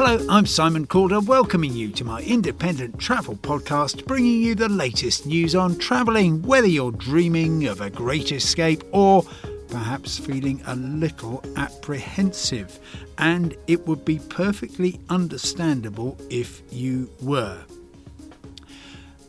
Hello, I'm Simon Calder, welcoming you to my independent travel podcast, bringing you the latest news on travelling, whether you're dreaming of a great escape or perhaps feeling a little apprehensive. And it would be perfectly understandable if you were.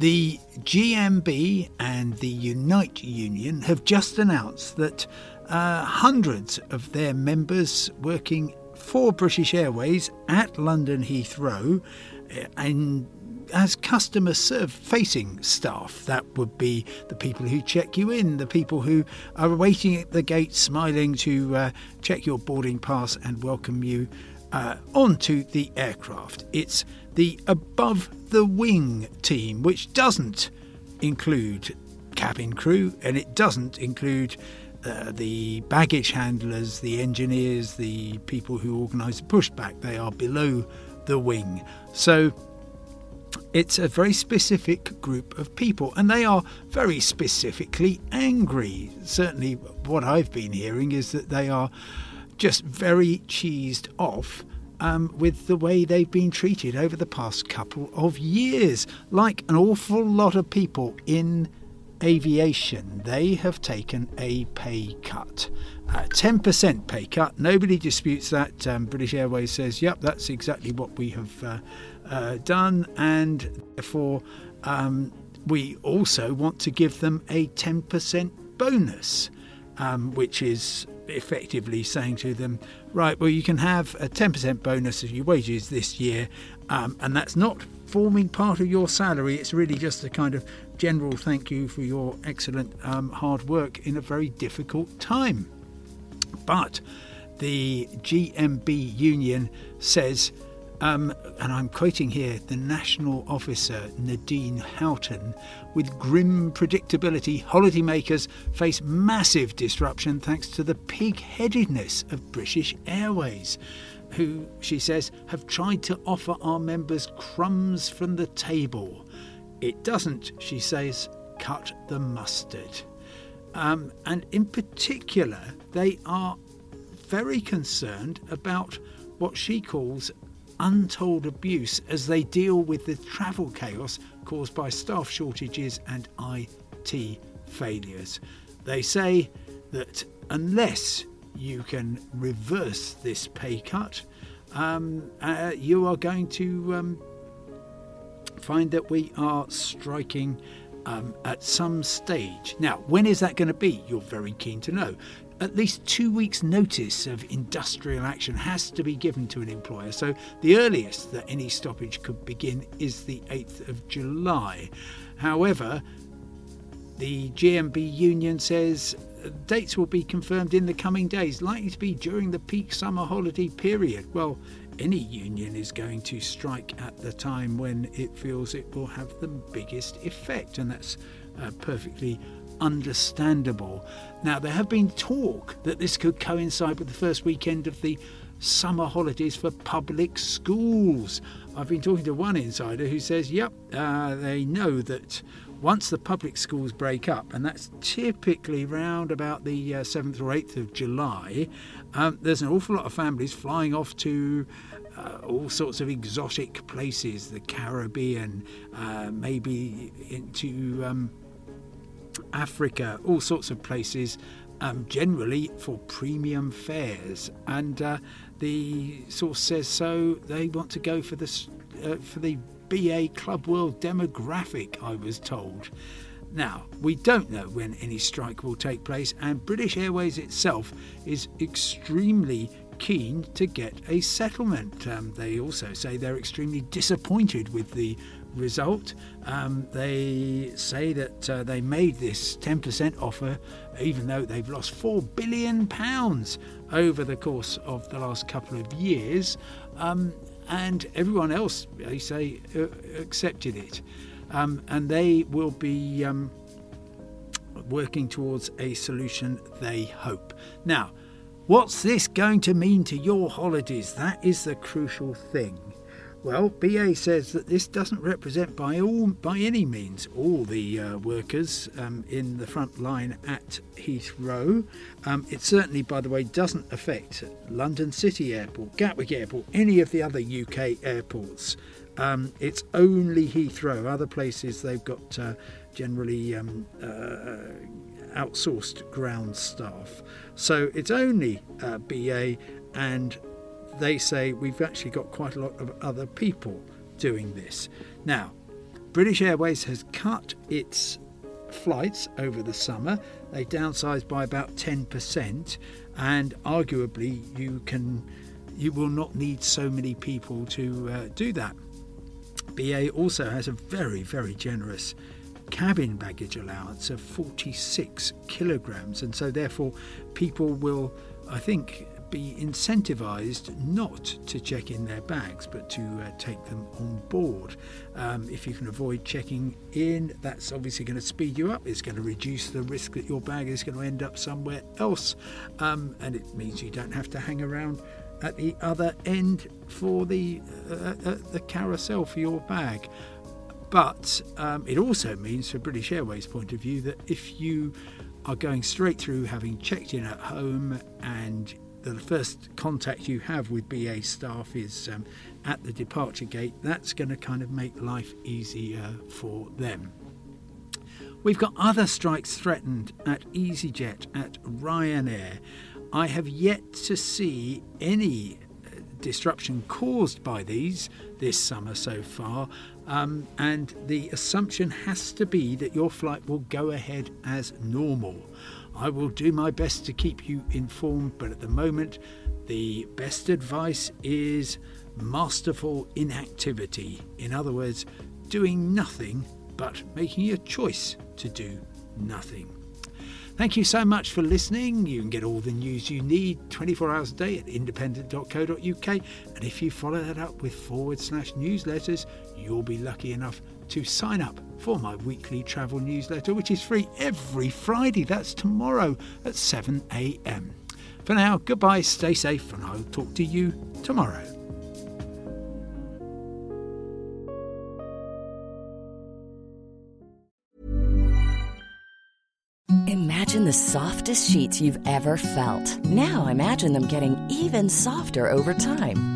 The GMB and the Unite Union have just announced that uh, hundreds of their members working for British Airways at London Heathrow uh, and as customer serve facing staff. That would be the people who check you in, the people who are waiting at the gate smiling to uh, check your boarding pass and welcome you uh, onto the aircraft. It's the above the wing team, which doesn't include cabin crew and it doesn't include uh, the baggage handlers, the engineers, the people who organise the pushback. They are below the wing. So it's a very specific group of people, and they are very specifically angry. Certainly, what I've been hearing is that they are just very cheesed off um, with the way they've been treated over the past couple of years. Like an awful lot of people in aviation, they have taken a pay cut. A 10% pay cut. Nobody disputes that. Um, British Airways says, yep, that's exactly what we have uh, uh, done, and therefore um, we also want to give them a 10% bonus, um, which is effectively saying to them, right, well, you can have a 10% bonus of your wages this year, um, and that's not forming part of your salary. It's really just a kind of general thank you for your excellent um, hard work in a very difficult time. But the GMB union says um, and I'm quoting here the national officer Nadine Houghton with grim predictability, holidaymakers face massive disruption thanks to the pig headedness of British Airways, who, she says, have tried to offer our members crumbs from the table. It doesn't, she says, cut the mustard. Um, and in particular, they are very concerned about what she calls untold abuse as they deal with the travel chaos caused by staff shortages and IT failures. They say that unless you can reverse this pay cut, um, uh, you are going to um, find that we are striking um, at some stage. Now, when is that going to be? You're very keen to know at least two weeks' notice of industrial action has to be given to an employer. So the earliest that any stoppage could begin is the 8th of July. However, the GMB union says dates will be confirmed in the coming days, likely to be during the peak summer holiday period. Well, any union is going to strike at the time when it feels it will have the biggest effect, and that's uh, perfectly understandable. Now, there have been talk that this could coincide with the first weekend of the summer holidays for public schools. I've been talking to one insider who says, yep, uh, they know that once the public schools break up, and that's typically round about the uh, 7th or 8th of July, um, there's an awful lot of families flying off to uh, all sorts of exotic places, the Caribbean, uh, maybe into um, Africa, all sorts of places, um, generally for premium fares. And uh, the source says so they want to go for the uh, for the BA Club World demographic. I was told. Now, we don't know when any strike will take place, and British Airways itself is extremely keen to get a settlement. Um, they also say they're extremely disappointed with the result, um, they say that uh, they made this 10% offer even though they've lost £4 billion over the course of the last couple of years. Um, and everyone else, they say, uh, accepted it. Um, and they will be um, working towards a solution, they hope. Now, what's this going to mean to your holidays? That is the crucial thing. Well, BA says that this doesn't represent by all, by any means, all the uh, workers um, in the front line at Heathrow. Um, it certainly, by the way, doesn't affect London City Airport, Gatwick Airport, any of the other UK airports. Um, it's only Heathrow. Other places they've got uh, generally um, uh, outsourced ground staff. So it's only uh, BA and they say we've actually got quite a lot of other people doing this. Now, British Airways has cut its flights over the summer. They downsized by about 10%, and arguably you can you will not need so many people to uh, do that. BA also has a very very generous cabin baggage allowance of 46 kilograms, and so therefore people will, I think, be incentivized not to check in their bags but to uh, take them on board. Um, if you can avoid checking in, that's obviously going to speed you up. It's going to reduce the risk that your bag is going to end up somewhere else, um, and it means you don't have to hang around at the other end for the uh, uh, the carousel for your bag. But um, it also means, from British Airways' point of view, that if you are going straight through having checked in at home and the first contact you have with BA staff is um, at the departure gate, that's going to kind of make life easier for them. We've got other strikes threatened at EasyJet, at Ryanair. I have yet to see any uh, disruption caused by these this summer so far, um, and the assumption has to be that your flight will go ahead as normal. I will do my best to keep you informed, but at the moment, the best advice is masterful inactivity. In other words, doing nothing but making a choice to do nothing. Thank you so much for listening. You can get all the news you need 24 hours a day at independent.co.uk. And if you follow that up with forward slash newsletters, you'll be lucky enough to sign up for my weekly travel newsletter, which is free every Friday. That's tomorrow at 7 a.m. For now, goodbye, stay safe, and I'll talk to you tomorrow. Imagine the softest sheets you've ever felt. Now imagine them getting even softer over time.